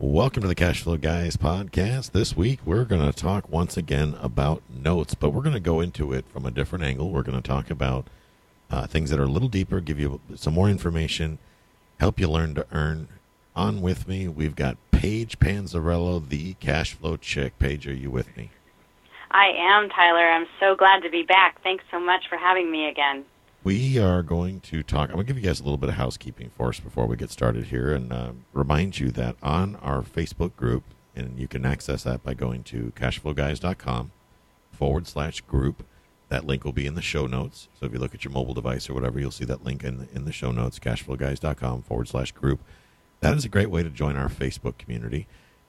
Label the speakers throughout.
Speaker 1: Welcome to the Cash Flow Guys podcast. This week we're going to talk once again about notes, but we're going to go into it from a different angle. We're going to talk about uh, things that are a little deeper, give you some more information, help you learn to earn. On with me, we've got Paige Panzarello, the cash flow chick. Paige, are you with me?
Speaker 2: I am, Tyler. I'm so glad to be back. Thanks so much for having me again.
Speaker 1: We are going to talk. I'm going to give you guys a little bit of housekeeping first before we get started here, and uh, remind you that on our Facebook group, and you can access that by going to cashflowguys.com forward slash group. That link will be in the show notes. So if you look at your mobile device or whatever, you'll see that link in the, in the show notes, cashflowguys.com forward slash group. That is a great way to join our Facebook community.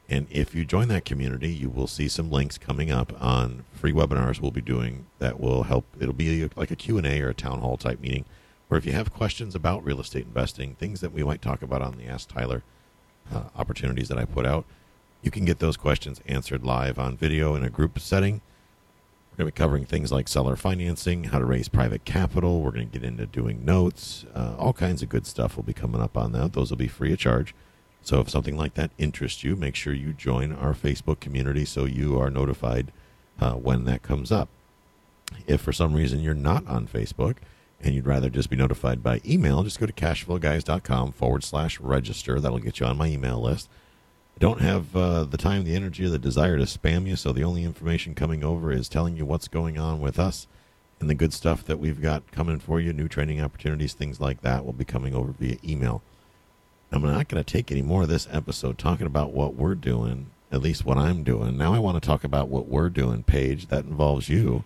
Speaker 1: And if you join that community, you will see some links coming up on free webinars we'll be doing that will help. It'll be like a Q&A or a town hall type meeting where if you have questions about real estate investing, things that we might talk about on the Ask Tyler uh, opportunities that I put out, you can get those questions answered live on video in a group setting. We're going to be covering things like seller financing, how to raise private capital. We're going to get into doing notes. Uh, all kinds of good stuff will be coming up on that. Those will be free of charge. So if something like that interests you, make sure you join our Facebook community so you are notified uh, when that comes up. If for some reason you're not on Facebook and you'd rather just be notified by email, just go to cashflowguys.com forward slash register. That'll get you on my email list. I don't have uh, the time, the energy, or the desire to spam you, so the only information coming over is telling you what's going on with us and the good stuff that we've got coming for you, new training opportunities, things like that will be coming over via email. I'm not going to take any more of this episode talking about what we're doing, at least what I'm doing. Now I want to talk about what we're doing, Paige. That involves you.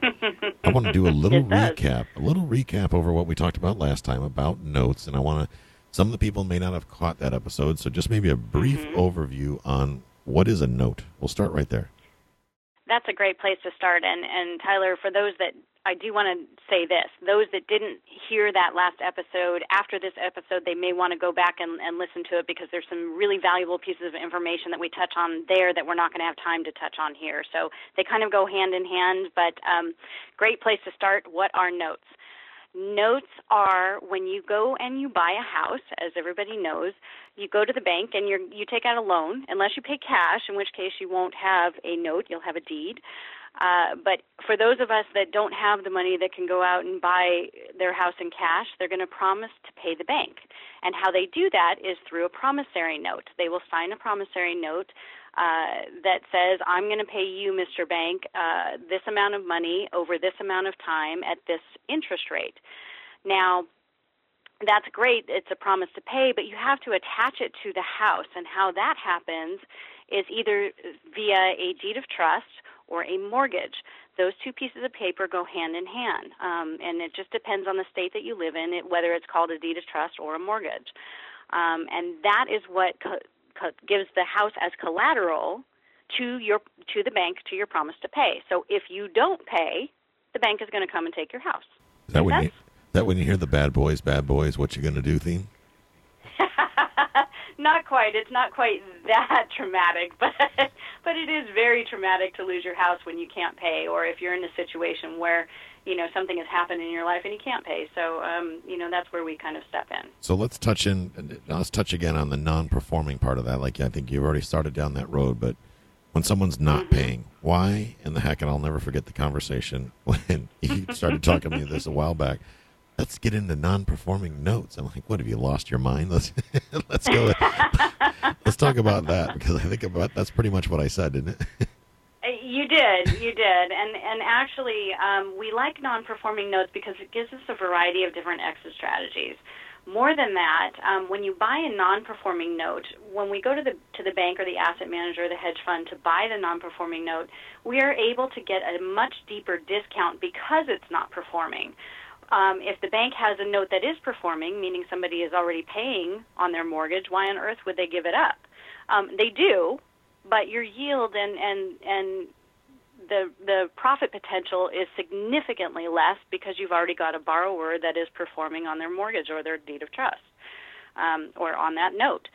Speaker 1: I want to do a little recap, a little recap over what we talked about last time about notes, and I want to. Some of the people may not have caught that episode, so just maybe a brief
Speaker 2: Mm-hmm.
Speaker 1: overview on what is a note. We'll start right there.
Speaker 2: That's a great place to start. And, and Tyler, for those that I do want to say this those that didn't hear that last episode, after this episode, they may want to go back and, and listen to it because there's some really valuable pieces of information that we touch on there that we're not going to have time to touch on here. So they kind of go hand in hand, but um, great place to start. What are notes? Notes are when you go and you buy a house, as everybody knows, you go to the bank and you you take out a loan, unless you pay cash, in which case you won't have a note, you'll have a deed. Uh, but for those of us that don't have the money that can go out and buy their house in cash, they're going to promise to pay the bank. And how they do that is through a promissory note. They will sign a promissory note uh, that says, I'm going to pay you, Mr. Bank, uh, this amount of money over this amount of time at this interest rate. Now, that's great. It's a promise to pay, but you have to attach it to the house. And how that happens is either via a deed of trust or a mortgage. Those two pieces of paper go hand in hand, um, and it just depends on the state that you live in, it, whether it's called a deed of trust or a mortgage. Um, and that is what co- co- gives the house as collateral to your to the bank to your promise to pay. So if you don't pay, the bank is going to come and take your house.
Speaker 1: Is that when you, that when you hear the bad boys, bad boys, what you going to do theme?
Speaker 2: not quite. It's not quite that traumatic, but but it is very traumatic to lose your house when you can't pay, or if you're in a situation where you know something has happened in your life and you can't pay. So um, you know that's where we kind of step in.
Speaker 1: So let's touch in. Let's touch again on the non-performing part of that. Like I think you've already started down that road, but when someone's not paying, why in the heck? And I'll never forget the conversation when you started talking to me this a while back. Let's get into non-performing notes. I'm like, what have you lost your mind? Let's let's go. let's talk about that because I think about that's pretty much what I said, didn't it?
Speaker 2: Uh, You did, you did, and and actually, um, we like non-performing notes because it gives us a variety of different exit strategies. More than that, um, when you buy a non-performing note, when we go to the to the bank or the asset manager or the hedge fund to buy the non-performing note, we are able to get a much deeper discount because it's not performing. Um, if the bank has a note that is performing, meaning somebody is already paying on their mortgage, why on earth would they give it up? Um, they do, but your yield and and and the the profit potential is significantly less because you've already got a borrower that is performing on their mortgage or their deed of trust um, or on that note.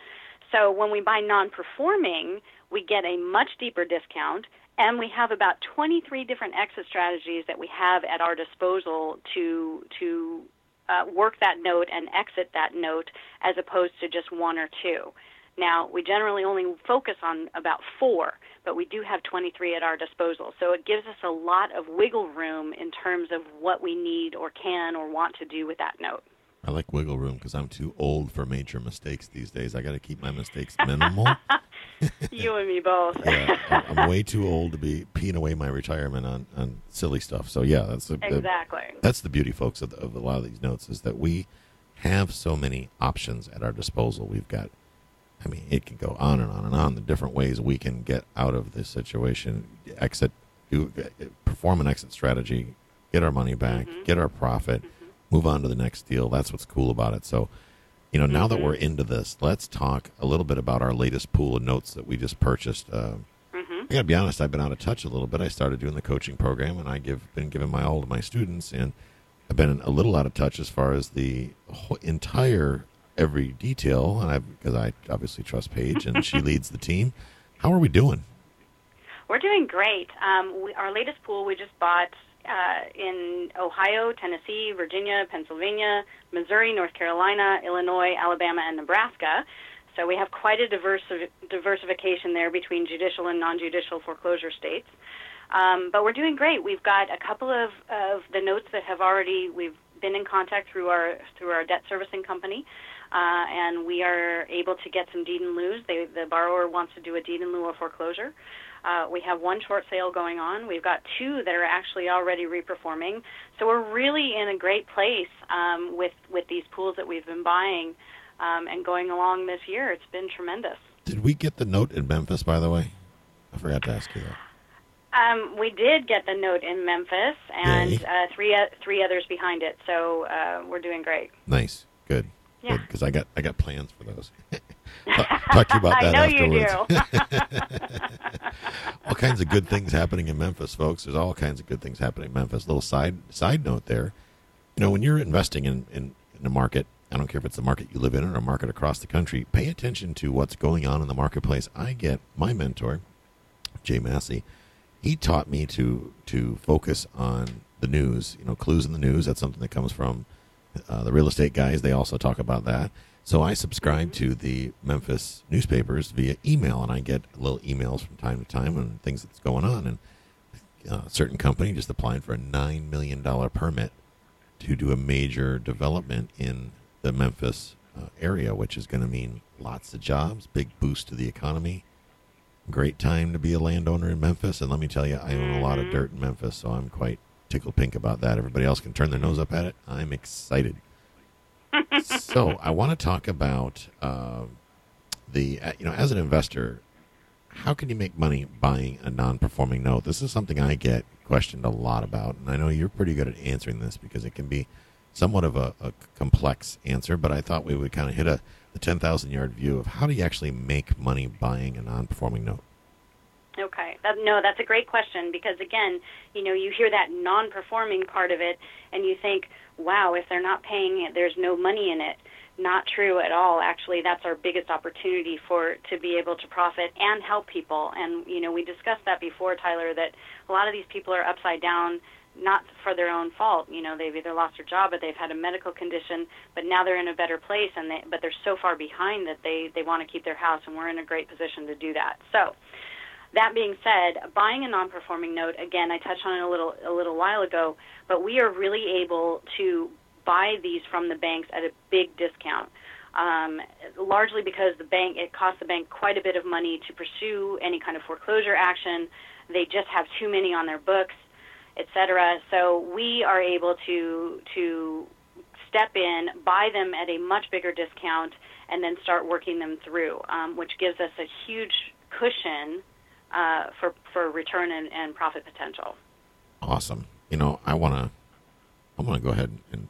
Speaker 2: So when we buy non-performing, we get a much deeper discount, and we have about 23 different exit strategies that we have at our disposal to to uh, work that note and exit that note, as opposed to just one or two. Now, we generally only focus on about four, but we do have 23 at our disposal. So it gives us a lot of wiggle room in terms of what we need or can or want to do with that note.
Speaker 1: I like wiggle room because I'm too old for major mistakes these days. I got to keep my mistakes minimal.
Speaker 2: you and me both.
Speaker 1: yeah, I'm way too old to be peeing away my retirement on, on silly stuff. So yeah, that's the,
Speaker 2: exactly
Speaker 1: the, that's the beauty, folks, of, the, of a lot of these notes is that we have so many options at our disposal. We've got I mean, it can go on and on and on the different ways we can get out of this situation, exit, do, perform an exit strategy, get our money back, mm-hmm. get our profit, mm-hmm. move on to the next deal. That's what's cool about it. So, you know, now mm-hmm. that we're into this, let's talk a little bit about our latest pool of notes that we just purchased. Uh,
Speaker 2: mm-hmm.
Speaker 1: I got to be honest, I've been out of touch a little bit. I started doing the coaching program, and I give been giving my all to my students, and I've been a little out of touch as far as the entire every detail, and I because I obviously trust Paige and she leads the team. How are we doing?
Speaker 2: We're doing great. Um, we, our latest pool we just bought uh, in Ohio, Tennessee, Virginia, Pennsylvania, Missouri, North Carolina, Illinois, Alabama, and Nebraska. So we have quite a diverse, diversification there between judicial and non-judicial foreclosure states. Um, but we're doing great. We've got a couple of, of the notes that have already we've been in contact through our through our debt servicing company uh, and we are able to get some deed in lieu. The borrower wants to do a deed in lieu of foreclosure. Uh, we have one short sale going on. We've got two that are actually already reperforming. So we're really in a great place um, with with these pools that we've been buying um, and going along this year. It's been tremendous.
Speaker 1: Did we get the note in Memphis, by the way? I forgot to ask you that.
Speaker 2: Um, we did get the note in Memphis, and uh, three uh, three others behind it. So uh, we're doing great.
Speaker 1: Nice, good.
Speaker 2: Yeah.
Speaker 1: Because I got I got plans for those. Talk to you about that
Speaker 2: I
Speaker 1: know
Speaker 2: afterwards.
Speaker 1: you do. all kinds of good things happening in Memphis, folks. There's all kinds of good things happening in Memphis. Little side side note there. You know, when you're investing in, in, in a market, I don't care if it's the market you live in or a market across the country, pay attention to what's going on in the marketplace. I get my mentor, Jay Massey, he taught me to to focus on the news, you know, clues in the news. That's something that comes from uh, the real estate guys, they also talk about that. So I subscribe to the Memphis newspapers via email, and I get little emails from time to time on things that's going on. And uh, a certain company just applied for a nine million dollar permit to do a major development in the Memphis uh, area, which is going to mean lots of jobs, big boost to the economy. Great time to be a landowner in Memphis, and let me tell you, I own a lot of dirt in Memphis, so I'm quite tickled pink about that. Everybody else can turn their nose up at it. I'm excited. So I want to talk about uh, the uh, you know as an investor, how can you make money buying a non-performing note? This is something I get questioned a lot about, and I know you're pretty good at answering this because it can be somewhat of a, a complex answer. But I thought we would kind of hit a the ten thousand yard view of how do you actually make money buying a non-performing note.
Speaker 2: Okay. That, no, that's a great question because again, you know, you hear that non-performing part of it and you think, wow, if they're not paying it, there's no money in it. Not true at all. Actually, that's our biggest opportunity for to be able to profit and help people. And you know, we discussed that before, Tyler, that a lot of these people are upside down not for their own fault. You know, they've either lost their job or they've had a medical condition, but now they're in a better place and they but they're so far behind that they they want to keep their house and we're in a great position to do that. So, that being said, buying a non-performing note, again, I touched on it a little a little while ago, but we are really able to buy these from the banks at a big discount. Um, largely because the bank it costs the bank quite a bit of money to pursue any kind of foreclosure action. They just have too many on their books, etc. So we are able to to step in, buy them at a much bigger discount, and then start working them through, um, which gives us a huge cushion uh, for for return and, and profit potential.
Speaker 1: Awesome. You know, I want to I want to go ahead and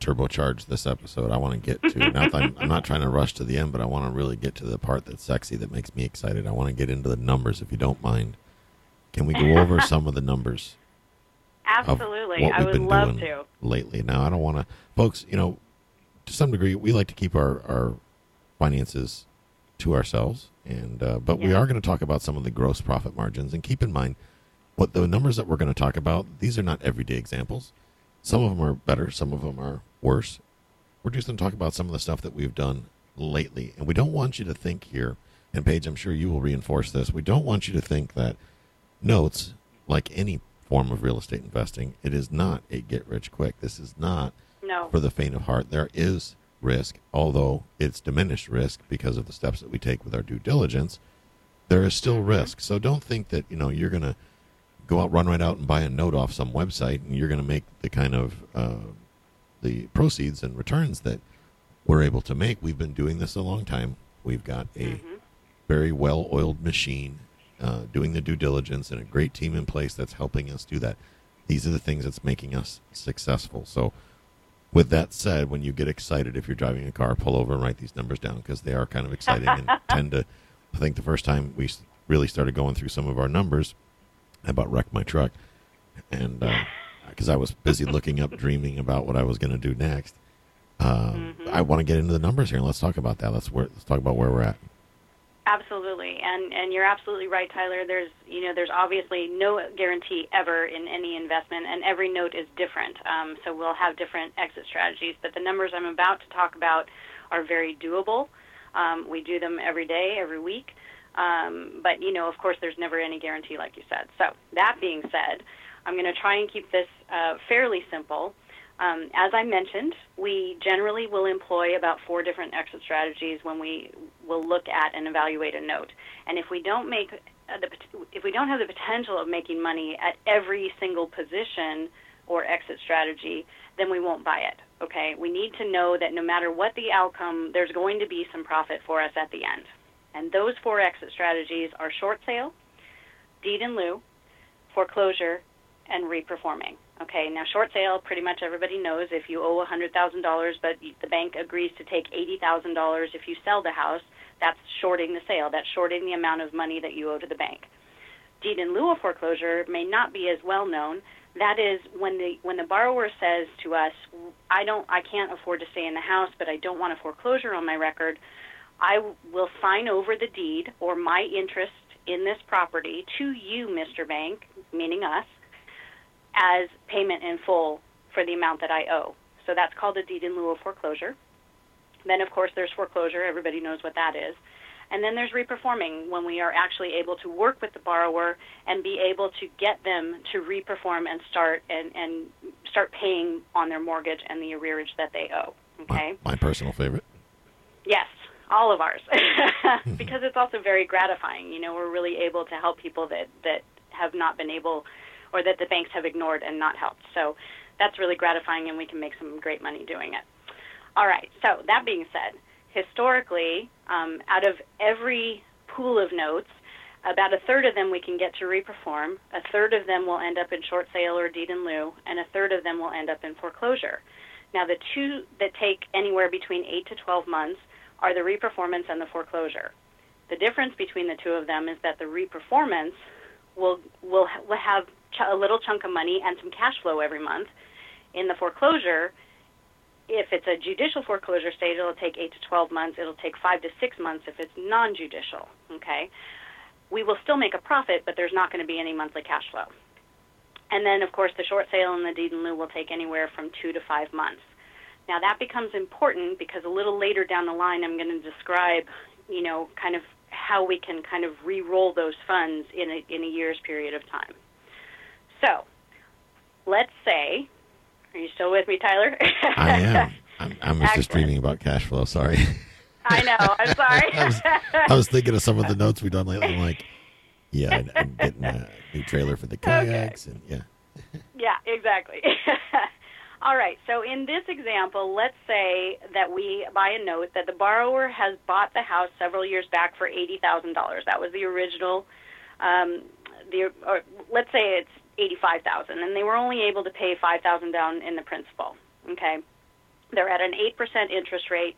Speaker 1: turbocharge this episode. I want to get to now. I'm, I'm not trying to rush to the end, but I want to really get to the part that's sexy that makes me excited. I want to get into the numbers, if you don't mind. Can we go over some of the numbers?
Speaker 2: Absolutely, I would love to.
Speaker 1: Lately, now I don't want to, folks. You know, to some degree, we like to keep our our finances to ourselves, and uh, but yeah. we are going to talk about some of the gross profit margins. And keep in mind, what the numbers that we're going to talk about. These are not everyday examples. Some of them are better, some of them are worse. We're just going to talk about some of the stuff that we've done lately. And we don't want you to think here, and Paige, I'm sure you will reinforce this. We don't want you to think that notes, like any form of real estate investing, it is not a get rich quick. This is not
Speaker 2: no.
Speaker 1: for the faint of heart. There is risk, although it's diminished risk because of the steps that we take with our due diligence. There is still risk. So don't think that, you know, you're going to go out, run right out and buy a note off some website, and you're going to make the kind of uh, the proceeds and returns that we're able to make. We've been doing this a long time. We've got a mm-hmm. very well-oiled machine uh, doing the due diligence and a great team in place that's helping us do that. These are the things that's making us successful. So, with that said, when you get excited, if you're driving a car, pull over and write these numbers down because they are kind of exciting and tend to. I think the first time we really started going through some of our numbers, I about wrecked my truck, and because uh, I was busy looking up, dreaming about what I was going to do next. Uh, mm-hmm. I want to get into the numbers here. and Let's talk about that. Let's let's talk about where we're at.
Speaker 2: Absolutely, and and you're absolutely right, Tyler. There's you know there's obviously no guarantee ever in any investment, and every note is different. Um, so we'll have different exit strategies, but the numbers I'm about to talk about are very doable. Um, we do them every day, every week. Um, but you know, of course, there's never any guarantee, like you said. So that being said, I'm going to try and keep this uh, fairly simple. Um, as I mentioned, we generally will employ about four different exit strategies when we will look at and evaluate a note. And if we don't make uh, the, if we don't have the potential of making money at every single position or exit strategy, then we won't buy it. Okay, we need to know that no matter what the outcome, there's going to be some profit for us at the end. And those four exit strategies are short sale, deed in lieu, foreclosure, and reperforming. Okay, now short sale, pretty much everybody knows if you owe $100,000 but the bank agrees to take $80,000 if you sell the house, that's shorting the sale. That's shorting the amount of money that you owe to the bank. Deed in lieu of foreclosure may not be as well known. That is when the when the borrower says to us, "I don't, I can't afford to stay in the house, but I don't want a foreclosure on my record. I will sign over the deed or my interest in this property to you, Mr. Bank, meaning us, as payment in full for the amount that I owe. So that's called a deed in lieu of foreclosure. Then, of course, there's foreclosure. Everybody knows what that is. And then there's reperforming when we are actually able to work with the borrower and be able to get them to reperform and start and, and start paying on their mortgage and the arrearage that they owe. Okay.
Speaker 1: My, my personal favorite.
Speaker 2: Yes, all of ours hmm. because it's also very gratifying you know we're really able to help people that that have not been able or that the banks have ignored and not helped. So that's really gratifying and we can make some great money doing it. All right. So that being said historically um, out of every pool of notes about a third of them we can get to reperform a third of them will end up in short sale or deed in lieu and a third of them will end up in foreclosure. Now the two that take anywhere between 8 to 12 months are the reperformance and the foreclosure. The difference between the two of them is that the reperformance will will have a little chunk of money and some cash flow every month. In the foreclosure, if it's a judicial foreclosure stage, it'll take eight to twelve months. It'll take five to six months if it's non-judicial. Okay, we will still make a profit, but there's not going to be any monthly cash flow. And then, of course, the short sale and the deed in lieu will take anywhere from two to five months. Now that becomes important because a little later down the line, I'm going to describe, you know, kind of how we can kind of re-roll those funds in a, in a year's period of time. So, let's say, are you still with me, Tyler?
Speaker 1: I am. I'm, I'm just dreaming about cash flow. Sorry.
Speaker 2: I know. I'm sorry.
Speaker 1: I was, I was thinking of some of the notes we've done lately. I'm like, yeah, I'm getting a new trailer for the kayaks, and yeah,
Speaker 2: Yeah, exactly. All right. So in this example, let's say that we buy a note that the borrower has bought the house several years back for eighty thousand dollars. That was the original. Um, the or let's say it's eighty-five thousand, and they were only able to pay five thousand down in the principal. Okay. They're at an eight percent interest rate.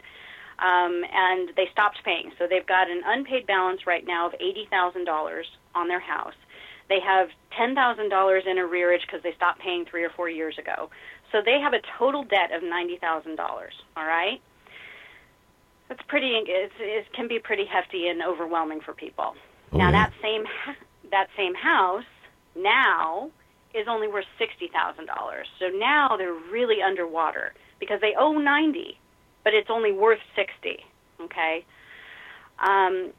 Speaker 2: Um, and they stopped paying. So they've got an unpaid balance right now of $80,000 on their house. They have $10,000 in arrearage because they stopped paying three or four years ago. So they have a total debt of $90,000. All right? That's pretty, it's, it can be pretty hefty and overwhelming for people.
Speaker 1: Oh,
Speaker 2: now,
Speaker 1: yeah.
Speaker 2: that, same, that same house now is only worth $60,000. So now they're really underwater because they owe 90 but it's only worth 60 okay um,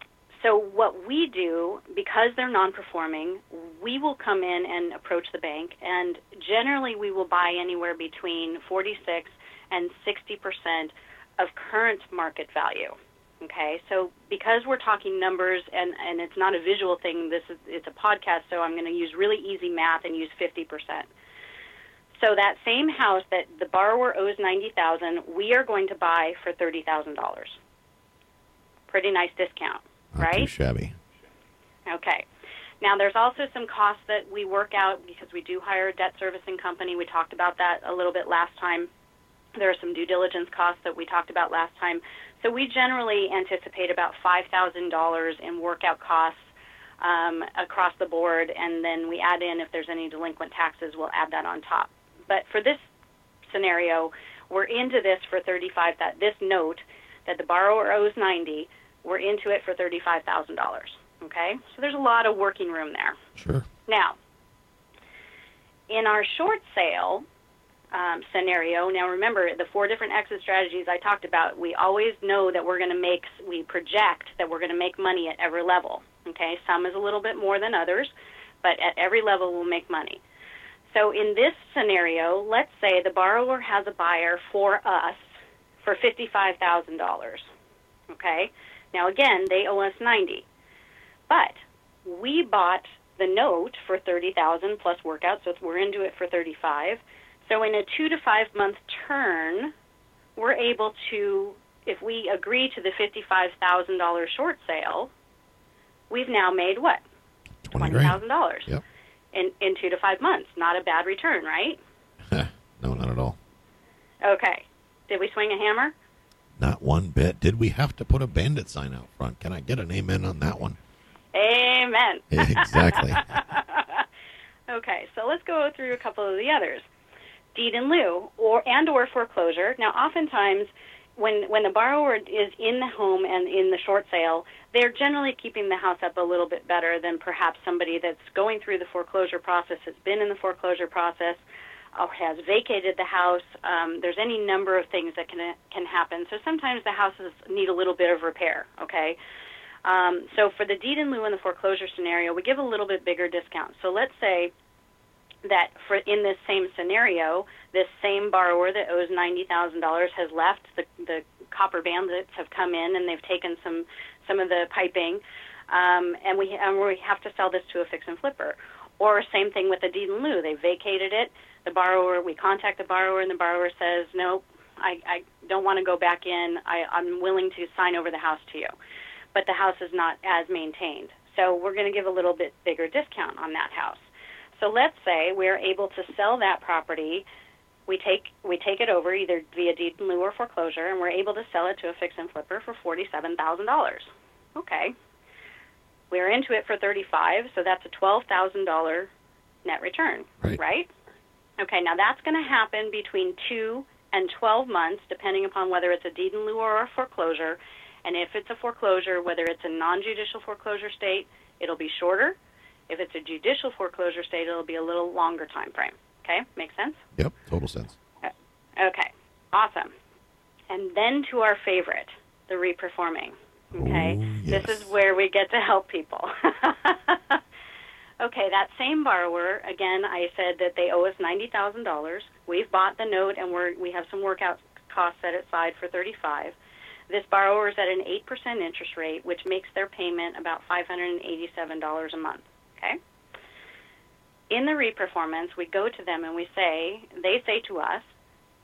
Speaker 2: so what we do because they're non-performing we will come in and approach the bank and generally we will buy anywhere between 46 and 60 percent of current market value okay so because we're talking numbers and and it's not a visual thing this is it's a podcast so i'm going to use really easy math and use 50 percent so that same house that the borrower owes ninety thousand, we are going to buy for thirty thousand dollars. Pretty nice discount,
Speaker 1: not
Speaker 2: right?
Speaker 1: too shabby.
Speaker 2: Okay. Now there's also some costs that we work out because we do hire a debt servicing company. We talked about that a little bit last time. There are some due diligence costs that we talked about last time. So we generally anticipate about five thousand dollars in workout costs um, across the board, and then we add in if there's any delinquent taxes, we'll add that on top. But for this scenario, we're into this for 35 that this note that the borrower owes 90, we're into it for $35,000. Okay? So there's a lot of working room there.
Speaker 1: Sure.
Speaker 2: Now, in our short sale um, scenario, now remember the four different exit strategies I talked about, we always know that we're going to make, we project that we're going to make money at every level. Okay? Some is a little bit more than others, but at every level we'll make money. So in this scenario, let's say the borrower has a buyer for us for $55,000. Okay? Now again, they owe us 90. But we bought the note for 30,000 plus workout, so we're into it for 35. So in a 2 to 5 month turn, we're able to if we agree to the $55,000 short sale, we've now made what? $20,000
Speaker 1: Yep.
Speaker 2: in, in two to five months. Not a bad return, right?
Speaker 1: no, not at all.
Speaker 2: Okay. Did we swing a hammer?
Speaker 1: Not one bit. Did we have to put a bandit sign out front? Can I get an amen on that one?
Speaker 2: Amen.
Speaker 1: Exactly.
Speaker 2: okay, so let's go through a couple of the others. Deed in lieu or and or foreclosure. Now, oftentimes when when the borrower is in the home and in the short sale, they're generally keeping the house up a little bit better than perhaps somebody that's going through the foreclosure process, has been in the foreclosure process, or has vacated the house. Um, there's any number of things that can can happen. So sometimes the houses need a little bit of repair. Okay. Um, so for the deed in lieu and the foreclosure scenario, we give a little bit bigger discount. So let's say that for in this same scenario, this same borrower that owes ninety thousand dollars has left. The the copper bandits have come in and they've taken some some of the piping, um, and we and we have to sell this to a fix and flipper. Or same thing with the deed in lieu. They vacated it. The borrower, we contact the borrower, and the borrower says, "No, I, I don't want to go back in. I, I'm willing to sign over the house to you, but the house is not as maintained. So we're going to give a little bit bigger discount on that house." So let's say we're able to sell that property. We take we take it over either via deed in lieu or foreclosure, and we're able to sell it to a fix and flipper for forty seven thousand dollars. Okay, we're into it for thirty five, so that's a twelve thousand dollar net return,
Speaker 1: Right.
Speaker 2: Okay, now that's going to happen between two and twelve months, depending upon whether it's a deed in lieu or a foreclosure. And if it's a foreclosure, whether it's a non-judicial foreclosure state, it'll be shorter. If it's a judicial foreclosure state, it'll be a little longer time frame. Okay, makes sense?
Speaker 1: Yep. Total sense.
Speaker 2: Okay, awesome. And then to our favorite, the reperforming. Okay,
Speaker 1: Oh, yes.
Speaker 2: this is where we get to help people. okay, that same borrower, again, I said that they owe us $90,000. We've bought the note and we're, we have some workout costs set aside for 35. This borrower is at an 8% interest rate, which makes their payment about $587 a month. Okay? In the reperformance, we go to them and we say, they say to us,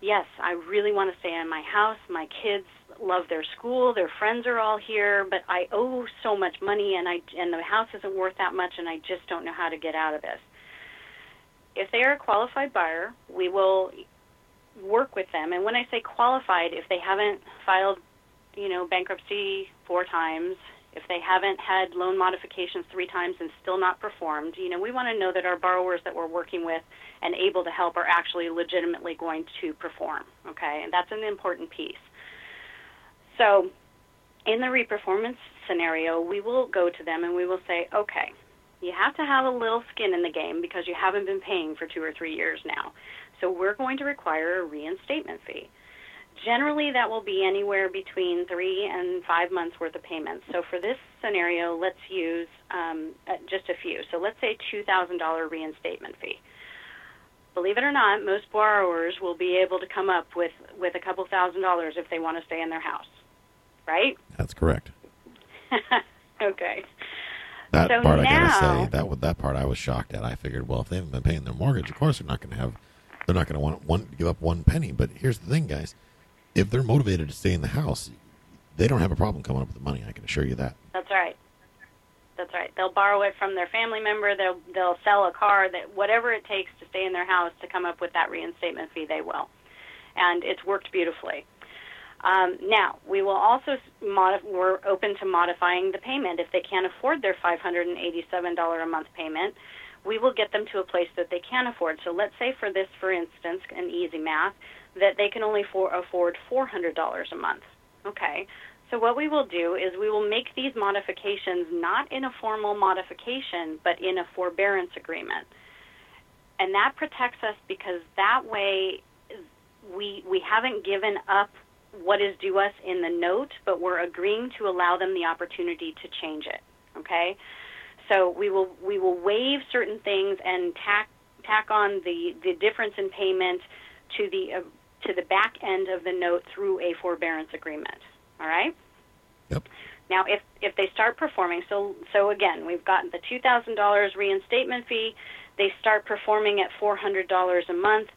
Speaker 2: yes, I really want to stay in my house. My kids love their school. Their friends are all here, but I owe so much money and I and the house isn't worth that much and I just don't know how to get out of this. If they are a qualified buyer, we will work with them. And when I say qualified, if they haven't filed, you know, bankruptcy four times, if they haven't had loan modifications three times and still not performed, you know, we want to know that our borrowers that we're working with and able to help are actually legitimately going to perform. Okay, and that's an important piece. So, in the reperformance scenario, we will go to them and we will say, okay, you have to have a little skin in the game because you haven't been paying for two or three years now. So, we're going to require a reinstatement fee. Generally, that will be anywhere between three and five months worth of payments. So, for this scenario, let's use um, uh, just a few. So, let's say $2,000 reinstatement fee believe it or not, most borrowers will be able to come up with, with a couple thousand dollars if they want to stay in their house right?
Speaker 1: That's correct.
Speaker 2: okay.
Speaker 1: That
Speaker 2: so
Speaker 1: part
Speaker 2: now,
Speaker 1: I gotta say that that part I was shocked at. I figured, well, if they haven't been paying their mortgage, of course they're not going to have, they're not going to want one give up one penny. But here's the thing, guys: if they're motivated to stay in the house, they don't have a problem coming up with the money. I can assure you that.
Speaker 2: That's right. That's right. They'll borrow it from their family member. They'll they'll sell a car. That whatever it takes to stay in their house to come up with that reinstatement fee, they will, and it's worked beautifully. Um, now, we will also modif- we're open to modifying the payment if they can't afford their $587 a month payment. We will get them to a place that they can afford. So let's say for this, for instance, an easy math, that they can only for- afford $400 a month. Okay. So what we will do is we will make these modifications not in a formal modification, but in a forbearance agreement. And that protects us because that way we we haven't given up what is due us in the note, but we're agreeing to allow them the opportunity to change it. Okay, so we will we will waive certain things and tack tack on the the difference in payment to the to the back end of the note through a forbearance agreement. All right.
Speaker 1: Yep.
Speaker 2: Now, if if they start performing, so so again, we've gotten the two thousand dollars reinstatement fee. They start performing at four hundred dollars a month,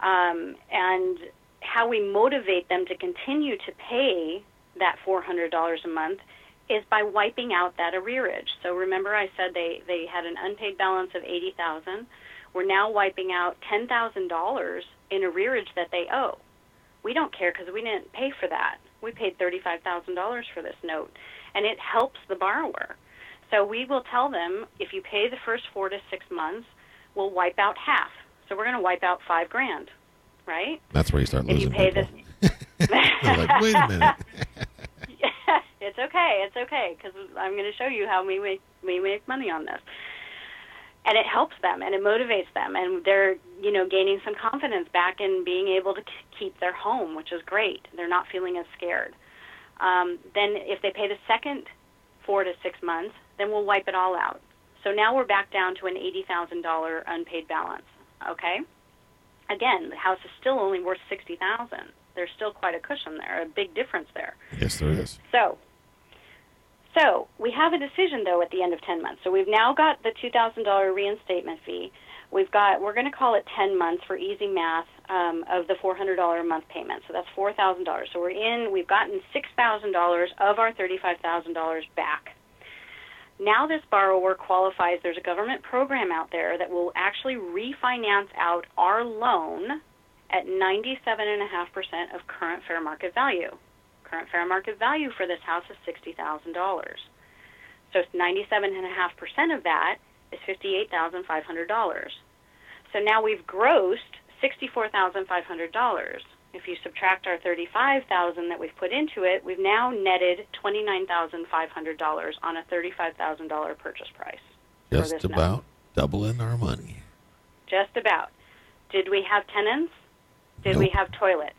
Speaker 2: um, and how we motivate them to continue to pay that $400 a month is by wiping out that arrearage. So remember I said they, they had an unpaid balance of 80000 We're now wiping out $10,000 in arrearage that they owe. We don't care because we didn't pay for that. We paid $35,000 for this note, and it helps the borrower. So we will tell them if you pay the first four to six months, we'll wipe out half. So we're going to wipe out five grand right?
Speaker 1: That's where you start losing
Speaker 2: if you pay
Speaker 1: people.
Speaker 2: This...
Speaker 1: Like, wait a minute.
Speaker 2: it's okay. It's okay because I'm going to show you how we make we make money on this. And it helps them and it motivates them, and they're you know gaining some confidence back in being able to keep their home, which is great. They're not feeling as scared. Um, then, if they pay the second four to six months, then we'll wipe it all out. So now we're back down to an eighty thousand dollar unpaid balance. Okay again, the house is still only worth sixty thousand. There's still quite a cushion there, a big difference there.
Speaker 1: Yes, there is.
Speaker 2: So, so we have a decision though at the end of ten months. So we've now got the two thousand dollar reinstatement fee. We've got we're going to call it ten months for easy math um, of the four hundred dollar a month payment. So that's four thousand dollars. So we're in. We've gotten six thousand dollars of our thirty five thousand dollars back. Now this borrower qualifies. There's a government program out there that will actually refinance out our loan at 97.5% of current fair market value. Current fair market value for this house is $60,000. So 97.5% of that is $58,500. So now we've grossed $64,500 if you subtract our 35,000 that we've put into it, we've now netted $29,500 on a $35,000 purchase price.
Speaker 1: Just about note. doubling our money.
Speaker 2: Just about. Did we have tenants? Did
Speaker 1: nope.
Speaker 2: we have toilets?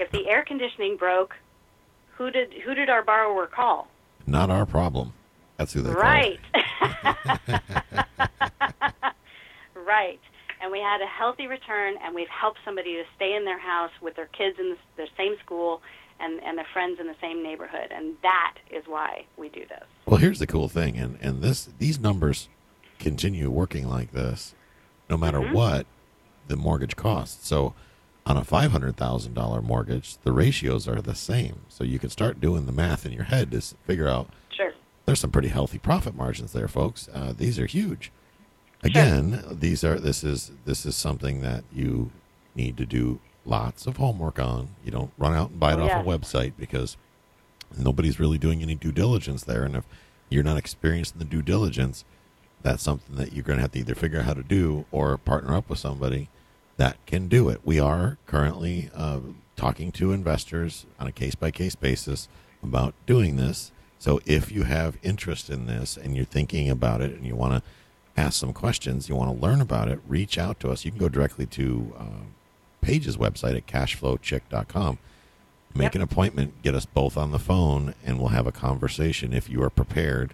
Speaker 2: If the air conditioning broke, who did who did our borrower call?
Speaker 1: Not our problem. That's who they
Speaker 2: right. right. And we had a healthy return, and we've helped somebody to stay in their house with their kids in the, the same school and, and their friends in the same neighborhood. And that is why we do this.
Speaker 1: Well, here's the cool thing, and and this these numbers continue working like this, no matter
Speaker 2: Mm-hmm.
Speaker 1: what the mortgage costs. So, on a five hundred thousand dollar mortgage, the ratios are the same. So you can start doing the math in your head to figure out
Speaker 2: Sure.
Speaker 1: there's some pretty healthy profit margins there, folks. Uh, these are huge. Again, these are this is this is something that you need to do lots of homework on. You don't run out and buy it
Speaker 2: Oh,
Speaker 1: off
Speaker 2: yes.
Speaker 1: a website because nobody's really doing any due diligence there. And if you're not experienced in the due diligence, that's something that you're going to have to either figure out how to do or partner up with somebody that can do it. We are currently uh, talking to investors on a case by case basis about doing this. So if you have interest in this and you're thinking about it and you want to ask some questions, you want to learn about it, reach out to us. You can go directly to uh, Paige's website at cashflowchick.com. Make
Speaker 2: Yep.
Speaker 1: an appointment, get us both on the phone, and we'll have a conversation if you are prepared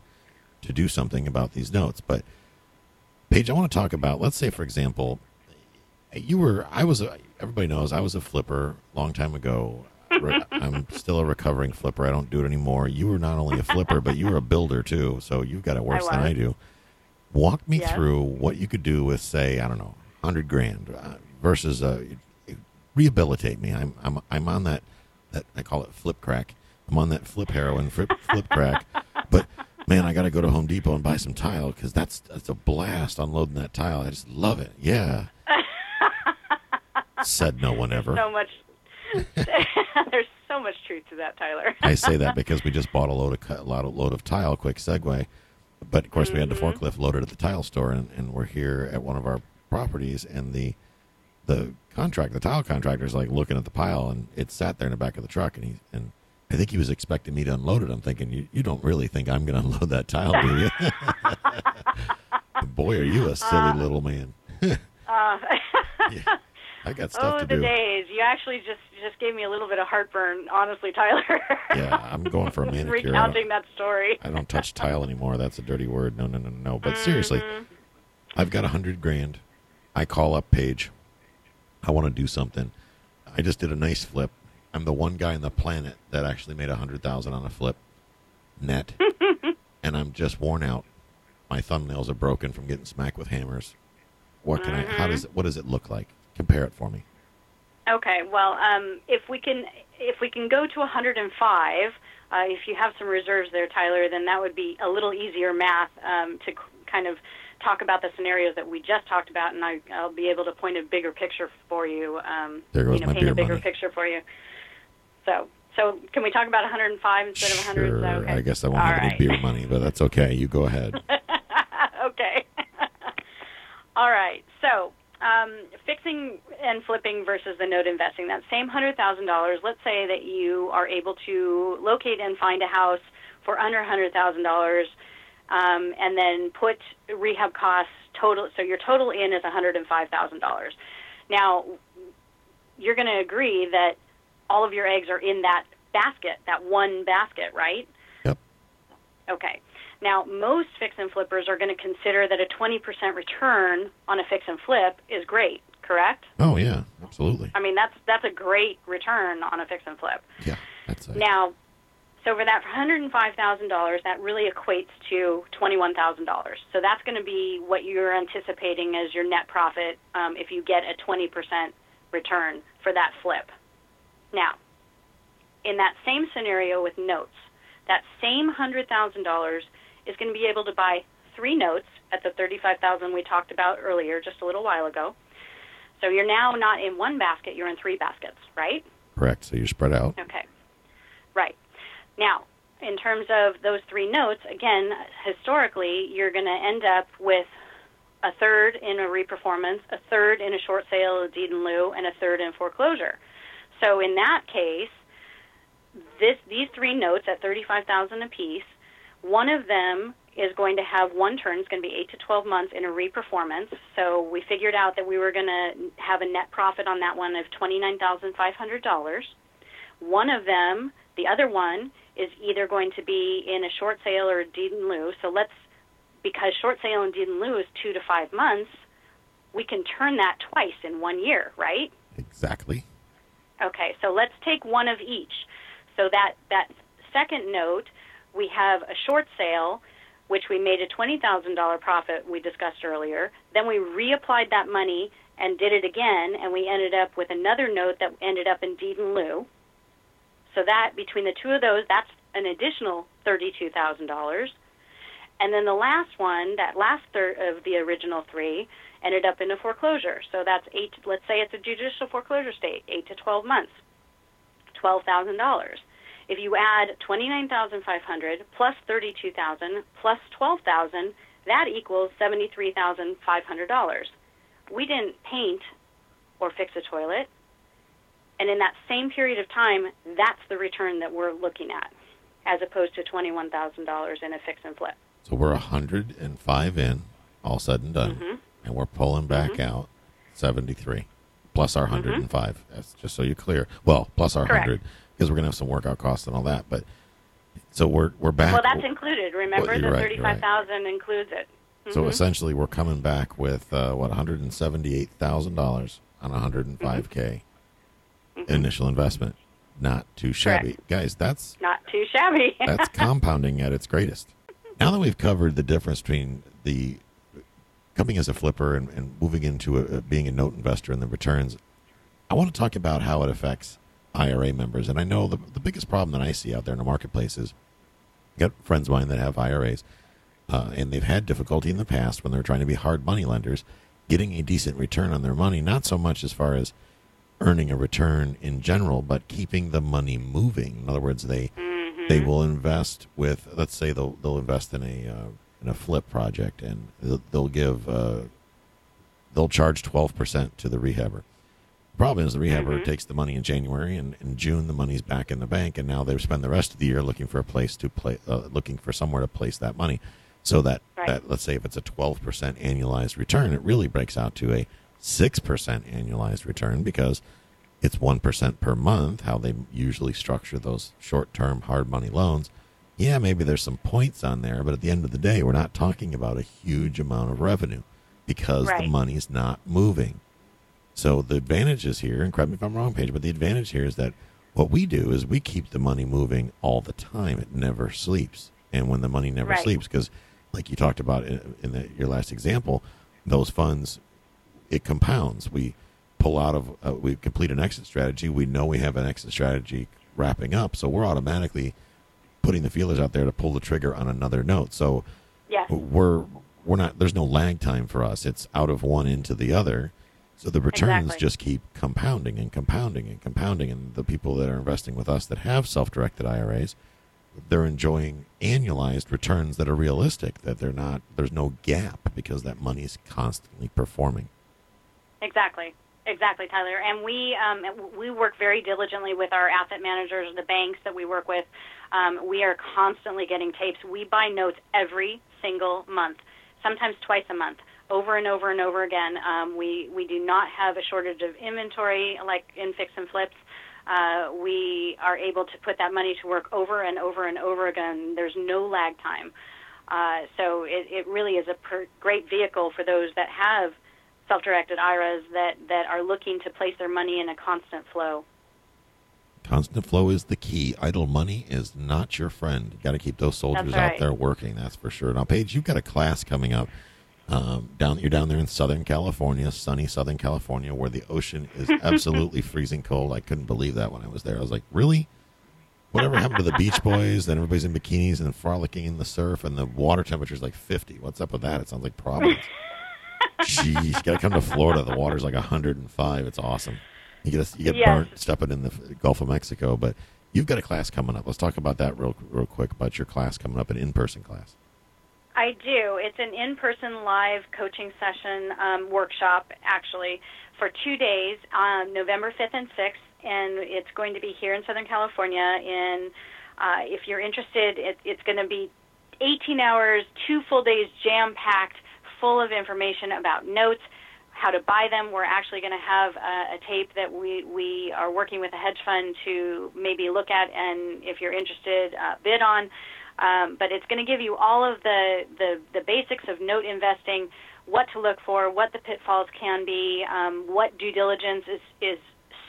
Speaker 1: to do something about these notes. But Paige, I want to talk about. Let's say, for example, you were. I was. A, everybody knows I was a flipper a long time ago. I'm still a recovering flipper. I don't do it anymore. You were not only a flipper, but you were a builder too. So you've got it worse than. I do. Walk me
Speaker 2: Yes.
Speaker 1: through what you could do with, say, I don't know, hundred grand uh, versus uh, rehabilitate me. I'm I'm I'm on that that I call it flip crack. I'm on that flip heroin, flip flip crack. But man, I got to go to Home Depot and buy some tile because that's that's a blast unloading that tile. I just love it. Yeah. Said no one ever.
Speaker 2: So much. there's so much truth to that, Tyler.
Speaker 1: I say that because we just bought a load of a lot of load of tile. Quick segue, but of course we had the
Speaker 2: Mm-hmm.
Speaker 1: forklift loaded at the tile store, and, and we're here at one of our properties, and the the contract, the tile contractor is like looking at the pile, and it sat there in the back of the truck, and he and I think he was expecting me to unload it. I'm thinking, you you don't really think I'm going to unload that tile, do you? Boy, are you a silly little man.
Speaker 2: Uh,
Speaker 1: Yeah, I got stuff
Speaker 2: oh,
Speaker 1: to
Speaker 2: the days! You actually just just gave me a little bit of heartburn, honestly, Tyler.
Speaker 1: Yeah, I'm going for a manicure.
Speaker 2: Recounting that story.
Speaker 1: I don't touch tile anymore. That's a dirty word. No, no, no, no. But seriously,
Speaker 2: Mm-hmm.
Speaker 1: I've got a hundred grand. I call up Paige. I want to do something. I just did a nice flip. I'm the one guy on the planet that actually made a hundred thousand on a flip net, and I'm just worn out. My thumbnails are broken from getting smacked with hammers. What can I? How does it? What does it look like? Compare it for me.
Speaker 2: Okay, well, um, if we can if we can go to 105, uh, if you have some reserves there, Tyler, then that would be a little easier math um, to kind of talk about the scenarios that we just talked about, and I, I'll be able to point a bigger picture for you. Um,
Speaker 1: There goes
Speaker 2: you know,
Speaker 1: my
Speaker 2: paint
Speaker 1: beer
Speaker 2: a bigger
Speaker 1: money.
Speaker 2: picture for you. So, so can we talk about 105 instead of 100? Is
Speaker 1: Sure.
Speaker 2: okay?
Speaker 1: I guess I won't
Speaker 2: All
Speaker 1: have any beer money, but that's okay. You go ahead.
Speaker 2: okay. All right. So, um, fixing and flipping versus the note investing. That same hundred thousand dollars. Let's say that you are able to locate and find a house for under hundred thousand dollars, um, and then put rehab costs total. So your total in is one hundred and five thousand dollars. Now, you're going to agree that all of your eggs are in that basket, that one basket, right?
Speaker 1: Yep.
Speaker 2: Okay. Now, most fix and flippers are going to consider that a 20% return on a fix and flip is great, correct?
Speaker 1: Oh yeah, absolutely.
Speaker 2: I mean, that's that's a great return on a fix and flip.
Speaker 1: Yeah, that's it.
Speaker 2: Now, so for that $105,000, that really equates to $21,000. So that's going to be what you're anticipating as your net profit um, if you get a 20% return for that flip. Now, in that same scenario with notes, that same $100,000 is going to be able to buy three notes at the 35,000 we talked about earlier just a little while ago. So you're now not in one basket, you're in three baskets, right?
Speaker 1: Correct. So you're spread out.
Speaker 2: Okay. Right. Now, in terms of those three notes, again, historically, you're going to end up with a third in a reperformance, a third in a short sale, a deed in lieu, and a third in foreclosure. So in that case, this these three notes at thirty-five thousand apiece, one of them is going to have one turn. It's going to be eight to twelve months in a reperformance. So we figured out that we were going to have a net profit on that one of twenty-nine thousand five hundred dollars. One of them, the other one, is either going to be in a short sale or a deed in lieu. So let's, because short sale and deed in lieu is two to five months, we can turn that twice in one year, right?
Speaker 1: Exactly.
Speaker 2: Okay, so let's take one of each. So that that second note, we have a short sale, which we made a twenty thousand dollar profit. We discussed earlier. Then we reapplied that money and did it again, and we ended up with another note that ended up in deed in lieu. So that between the two of those, that's an additional thirty-two thousand dollars. And then the last one, that last third of the original three, ended up in a foreclosure. So that's eight. Let's say it's a judicial foreclosure state, eight to twelve months, twelve thousand dollars. If you add twenty nine thousand five hundred plus thirty two thousand plus twelve thousand, that equals seventy three thousand five hundred dollars. We didn't paint or fix a toilet, and in that same period of time, that's the return that we're looking at, as opposed to twenty one thousand dollars in a fix and flip.
Speaker 1: So we're 105 in, all said and done,
Speaker 2: Mm-hmm.
Speaker 1: and we're pulling back out 73 plus our 105. That's just so you're clear. Well, plus our
Speaker 2: Mm-hmm. Correct.
Speaker 1: 100 because we're going to have some workout costs and all that. But so we're we're back.
Speaker 2: Well, that's included. Remember,
Speaker 1: Well,
Speaker 2: the
Speaker 1: right, right.
Speaker 2: thirty-five thousand includes it.
Speaker 1: So essentially, we're coming back with uh, what 178 thousand dollars on 105 k
Speaker 2: Mm-hmm.
Speaker 1: initial investment. Not too shabby,
Speaker 2: Correct.
Speaker 1: guys. That's
Speaker 2: Not too shabby.
Speaker 1: that's compounding at its greatest. Now that we've covered the difference between the coming as a flipper and, and moving into a, being a note investor and the returns, I want to talk about how it affects IRA members. And I know the, the biggest problem that I see out there in the marketplace is got friends of mine that have IRAs, uh, and they've had difficulty in the past when they're trying to be hard money lenders getting a decent return on their money. Not so much as far as earning a return in general, but keeping the money moving. In other words, they they will invest with let's say they'll they'll invest in a uh, in a flip project and they'll, they'll give uh, they'll charge twelve percent to the rehabber. The problem is the rehabber takes the money in January and in June the money's back in the bank and now they spend the rest of the year looking for a place to play uh, looking for somewhere to place that money. So that,
Speaker 2: Right.
Speaker 1: that let's say if it's a twelve percent annualized return, it really breaks out to a six percent annualized return because it's 1% per month, how they usually structure those short term hard money loans. Yeah, maybe there's some points on there, but at the end of the day, we're not talking about a huge amount of revenue because the
Speaker 2: Right.
Speaker 1: money's not moving. So the advantage is here, and correct me if I'm wrong, Paige, but the advantage here is that what we do is we keep the money moving all the time. It never sleeps. And when the money never
Speaker 2: Right.
Speaker 1: sleeps, because like you talked about in, in the, your last example, those funds it compounds. We pull out of, uh, we complete an exit strategy. We know we have an exit strategy wrapping up, so we're automatically putting the feelers out there to pull the trigger on another note. So
Speaker 2: yes.
Speaker 1: we're we're not. There's no lag time for us. It's out of one into the other. So the returns
Speaker 2: Exactly.
Speaker 1: just keep compounding and compounding and compounding. And the people that are investing with us that have self-directed IRAs, they're enjoying annualized returns that are realistic. That they're not. There's no gap because that money is constantly performing.
Speaker 2: Exactly. Exactly, Tyler. And we um, we work very diligently with our asset managers, the banks that we work with. Um, we are constantly getting tapes. We buy notes every single month, sometimes twice a month, over and over and over again. Um, we we do not have a shortage of inventory like in fix and flips. Uh, we are able to put that money to work over and over and over again. There's no lag time. Uh, so it, it really is a per- great vehicle for those that have self-directed IRAs that, that are looking to place their money in a constant flow.
Speaker 1: Constant flow is the key. Idle money is not your friend. You got to keep those soldiers
Speaker 2: That's
Speaker 1: out there working. That's for sure. Now, Paige, you've got a class coming up. Um, down, you're down there in Southern California, sunny Southern California, where the ocean is absolutely freezing cold. I couldn't believe that when I was there. I was like, really? Whatever happened to the Beach Boys? Then everybody's in bikinis and frolicking in the surf, and the water temperature is like 50. What's up with that? It sounds like Providence. Jeez, you got to come to Florida. The water's like 105. It's awesome. You get you get
Speaker 2: Yes.
Speaker 1: burnt stepping in the Gulf of Mexico, but you've got a class coming up. Let's talk about that real real quick about your class coming up, an in person class.
Speaker 2: I do. It's an in-person live coaching session um, workshop, actually, for two days, um, November 5th and 6th, and it's going to be here in Southern California. In, uh, if you're interested, it, it's going to be 18 hours, two full days, jam-packed, full of information about notes, how to buy them. We're actually going to have a, a tape that we, we are working with a hedge fund to maybe look at, and if you're interested, uh, bid on. Um, but it's going to give you all of the, the, the basics of note investing. what to look for, what the pitfalls can be, um, what due diligence is is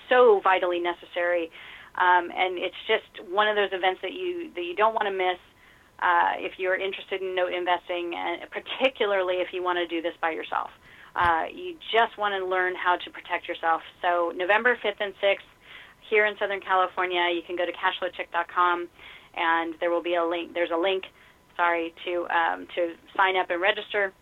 Speaker 2: so vitally necessary, um, and it's just one of those events that you that you don't want to miss. Uh, if you're interested in note investing, and particularly if you want to do this by yourself, uh, you just want to learn how to protect yourself. So November 5th and 6th here in Southern California, you can go to cashflowchick.com, and there will be a link. There's a link, sorry, to um, to sign up and register,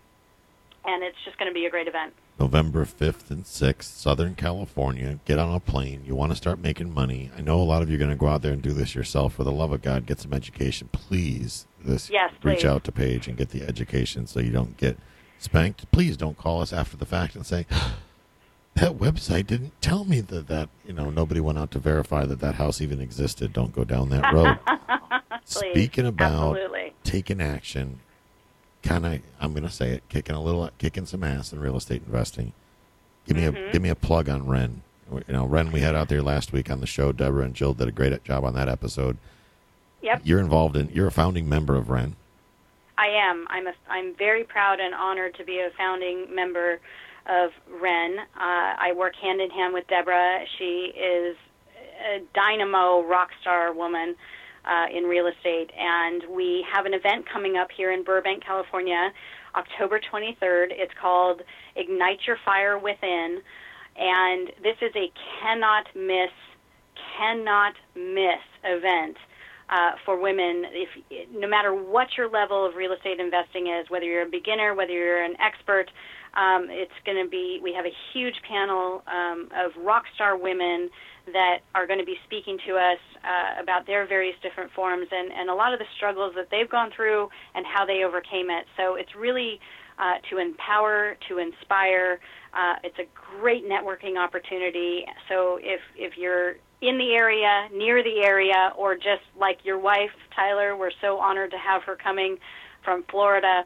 Speaker 2: and it's just going to be a great event.
Speaker 1: November 5th and 6th, Southern California. Get on a plane. You want to start making money. I know a lot of you are going to go out there and do this yourself. For the love of God, get some education. Please, this
Speaker 2: yes,
Speaker 1: reach
Speaker 2: please.
Speaker 1: out to Paige and get the education so you don't get spanked. Please don't call us after the fact and say, that website didn't tell me that, that, you know, nobody went out to verify that that house even existed. Don't go down that road. Speaking about
Speaker 2: Absolutely.
Speaker 1: taking action, kind of, I'm going to say it, kicking a little, kicking some ass in real estate investing. Give me a give me a plug on Ren. You know, Ren, we had out there last week on the show. Deborah and Jill did a great job on that episode.
Speaker 2: Yep.
Speaker 1: You're involved in. You're a founding member of Ren.
Speaker 2: I am. I'm a, I'm very proud and honored to be a founding member of Ren. Uh, I work hand in hand with Deborah. She is a dynamo rock star woman uh, in real estate, and we have an event coming up here in Burbank, California, October 23rd. It's called Ignite Your Fire Within, and this is a cannot miss, cannot miss event uh, for women. If no matter what your level of real estate investing is, whether you're a beginner, whether you're an expert, um, it's going to be. We have a huge panel um, of rock star women that are going to be speaking to us uh, about their various different forms and, and a lot of the struggles that they've gone through and how they overcame it. So it's really uh, to empower, to inspire. Uh, it's a great networking opportunity. So if if you're in the area, near the area, or just like your wife, Tyler, we're so honored to have her coming from Florida.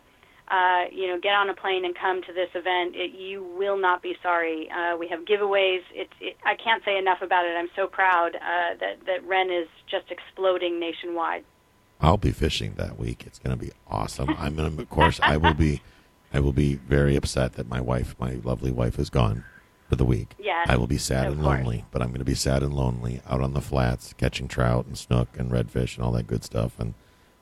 Speaker 2: Uh, you know, get on a plane and come to this event. It, you will not be sorry. Uh, we have giveaways. It's, it, I can't say enough about it. I'm so proud uh, that that Ren is just exploding nationwide.
Speaker 1: I'll be fishing that week. It's going to be awesome. I'm going to, of course, I will be, I will be very upset that my wife, my lovely wife, is gone for the week.
Speaker 2: Yes,
Speaker 1: I will be sad and
Speaker 2: course.
Speaker 1: lonely, but I'm going to be sad and lonely out on the flats catching trout and snook and redfish and all that good stuff. And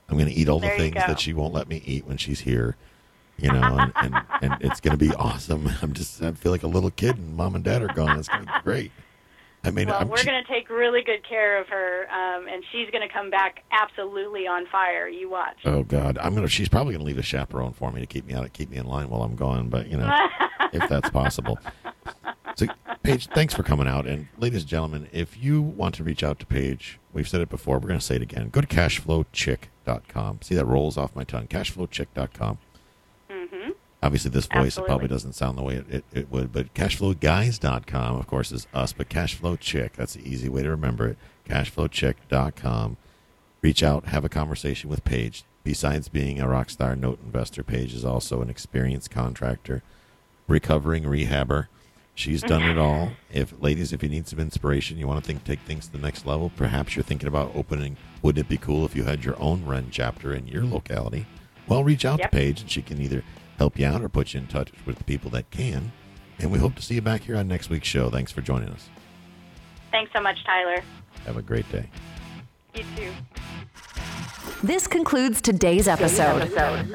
Speaker 1: I'm going to eat all
Speaker 2: There
Speaker 1: the things that she won't let me eat when she's here. You know, and, and, and it's going to be awesome. I'm just, I feel like a little kid and mom and dad are gone. It's going to be great. I mean,
Speaker 2: Well,
Speaker 1: I'm,
Speaker 2: we're going to take really good care of her, um, and she's going to come back absolutely on fire. You watch.
Speaker 1: Oh God, I'm gonna. She's probably gonna leave a chaperone for me to keep me out, of, keep me in line while I'm gone. But you know, if that's possible. So, Paige, thanks for coming out. And ladies and gentlemen, if you want to reach out to Paige, we've said it before. We're gonna say it again. Go to cashflowchick.com. See that rolls off my tongue. Cashflowchick.com. Obviously, this voice it probably doesn't sound the way it, it, it would, but cashflowguys.com, of course, is us, but Cashflow Chick, that's the easy way to remember it. Cashflowchick.com. Reach out, have a conversation with Paige. Besides being a rockstar note investor, Paige is also an experienced contractor, recovering rehabber. She's done it all. If ladies, if you need some inspiration, you want to think take things to the next level, perhaps you're thinking about opening. Wouldn't it be cool if you had your own Ren chapter in your locality? Well, reach out
Speaker 2: Yep.
Speaker 1: to Paige, and she can either help you out or put you in touch with the people that can. And we hope to see you back here on next week's show. Thanks for joining us.
Speaker 2: Thanks so much, Tyler.
Speaker 1: Have a great day.
Speaker 2: You too.
Speaker 3: This concludes today's episode.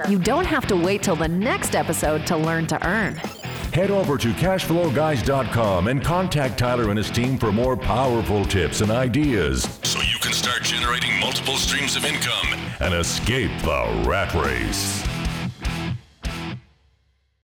Speaker 3: You don't have to wait till the next episode to learn to earn.
Speaker 4: Head over to cashflowguys.com and contact Tyler and his team for more powerful tips and ideas so you can start generating multiple streams of income and escape the rat race.